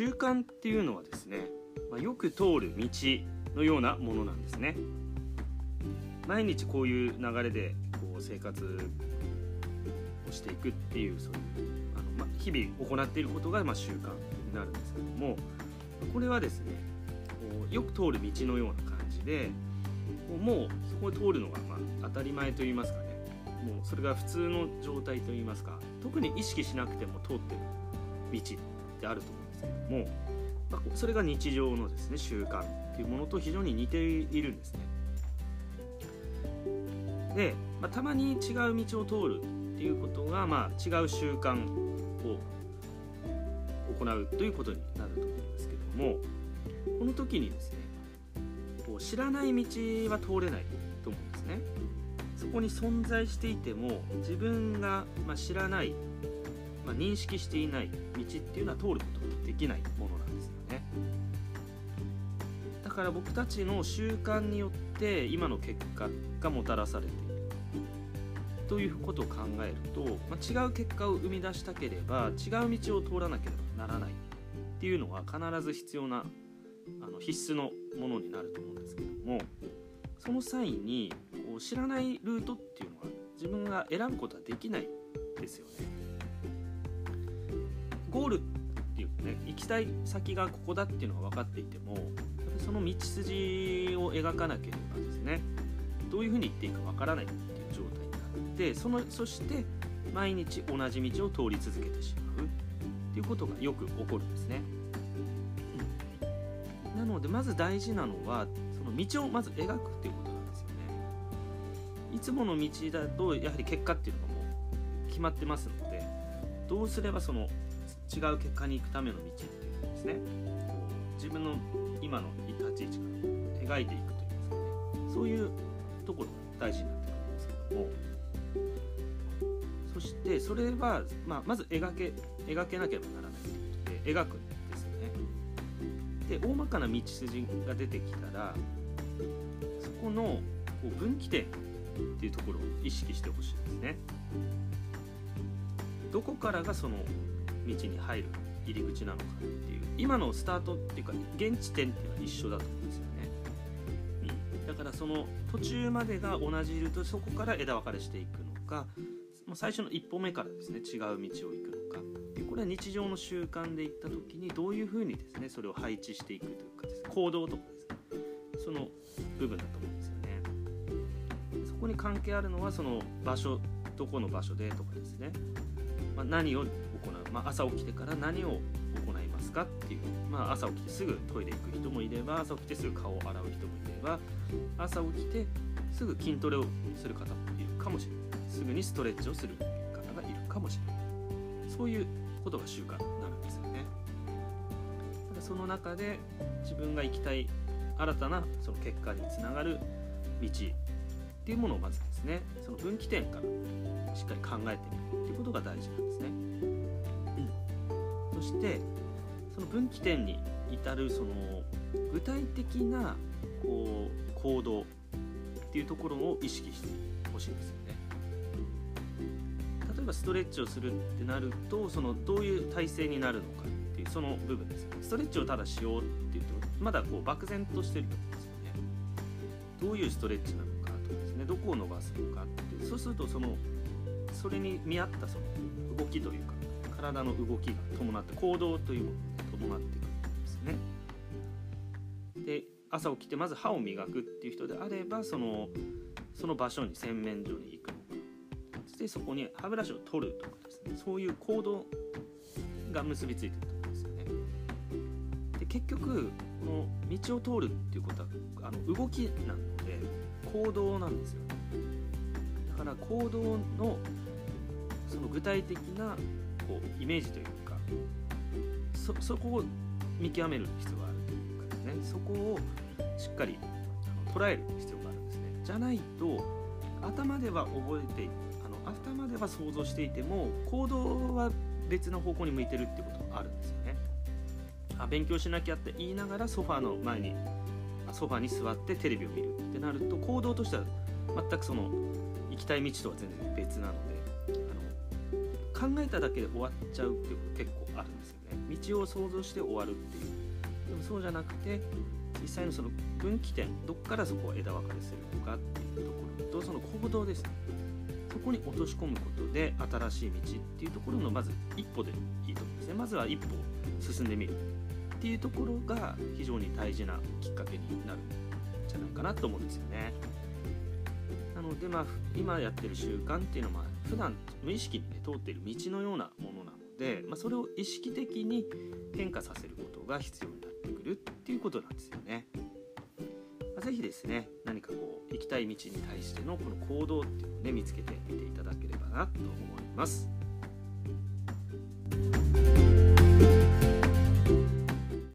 習慣っていうのはですね、まあ、よく通る道のようなものなんですね。毎日こういう流れでこう生活をしていくっていうそういうあの、まあ、日々行っていることがま習慣になるんですけどもこれはですねこうよく通る道のような感じでもうそこを通るのがま当たり前といいますかね。もうそれが普通の状態といいますか特に意識しなくても通ってる道ってあると思うんですけども、まあ、それが日常のですね習慣っていうものと非常に似ているんですね。で、まあ、たまに違う道を通るっていうことが、まあ、違う習慣を行うということになると思うんですけどもこの時にですねこう知らない道は通れないと思うんですね。そこに存在していても自分が、ま知らない、まあ、認識していない道っていうのは通ることができないものなんですよね。だから僕たちの習慣によって今の結果がもたらされているということを考えると、まあ、違う結果を生み出したければ違う道を通らなければならないっていうのは必ず必要なあの必須のものになると思うんですけどもその際にこう知らないルートっていうのは自分が選ぶことはできないですよね。ゴールっていうかね行きたい先がここだっていうのが分かっていてもその道筋を描かなければですねどういうふうに行っていいか分からないっていう状態になってそのそして毎日同じ道を通り続けてしまうっていうことがよく起こるんですね。なのでまず大事なのはその道をまず描くっていうことなんですよねいつもの道だとやはり結果っていうのがもう決まってますのでどうすればその違う結果に行くための道っていうのをですね。自分の今の立ち位置から描いていくといいますかね。そういうところが大事になってくるんですけども。そしてそれは、まあ、まず描け描けなければならない。ということで描くんで大まかな道筋が出てきたらそこのこう分岐点っていうところを意識してほしいですね。どこからがその道に入る入り口なのかっていう今のスタートっていうか現地点っていうのは一緒だと思うんですよね、うん、だからその途中までが同じルートそこから枝分かれしていくのかもう最初の一歩目からですね違う道を行くのか。これは日常の習慣でいった時にどういうふうにですねそれを配置していくというかです、ね、行動とかですねその部分だと思うんですよね。そこに関係あるのはその場所どこの場所でとかですね、まあ、何を行う、まあ、朝起きてから何を行いますかっていう、まあ、朝起きてすぐトイレ行く人もいれば朝起きてすぐ顔を洗う人もいれば朝起きてすぐ筋トレをする方もいるかもしれない。すぐにストレッチをする方がいるかもしれない。そういうことが習慣になるんですよね。ただその中で自分が行きたい新たなその結果につながる道っていうものをまずですねその分岐点からしっかり考えてみるっていうことが大事なんですね、うん、そしてその分岐点に至るその具体的なこう行動っていうところを意識してほしいんですよね。例えばストレッチをするってなるとそのどういう体勢になるのかっていうその部分ですよね。ストレッチをただしようって言ってもまだこう漠然としてると思うんですよね。どういうストレッチなのか。どこを伸ばすのかってそうするとそのそれに見合ったその動きというか体の動きが伴って行動というものが伴ってくるんですね。で朝起きてまず歯を磨くっていう人であればそのその場所に洗面所に行く。のかそしてそこに歯ブラシを取るとかですね。そういう行動が結びついてる。結局この道を通るっていうことはあの動きなので行動なんですよね。だから行動のその具体的なこうイメージというかそそこを見極める必要があるというかですねそこをしっかり捉える必要があるんですね。じゃないと頭では覚えてあの頭では想像していても行動は別の方向に向いてるってことがあるんですよね勉強しなきゃって言いながらソファーの前にソファーに座ってテレビを見る。ってなると行動としては全くその行きたい道とは全然別なのであの考えただけで終わっちゃうっていうこと結構あるんですよね。道を想像して終わるっていう。でもそうじゃなくて実際のその分岐点どっからそこを枝分かれするのかっていうところとその行動ですね。そこに落とし込むことで新しい道っていうところのまず一歩でいいと思うんですね。まずは一歩進んでみる。っていうところが非常に大事なきっかけになるんじゃないかなと思うんですよねなのでまあ今やってる習慣っていうのは普段無意識に、ね、通っている道のようなものなので、まあ、それを意識的に変化させることが必要になってくるっていうことなんですよね。まあ、ぜですね何かこう行きたい道に対してのこの行動っていうのをね見つけてみていただければなと思います。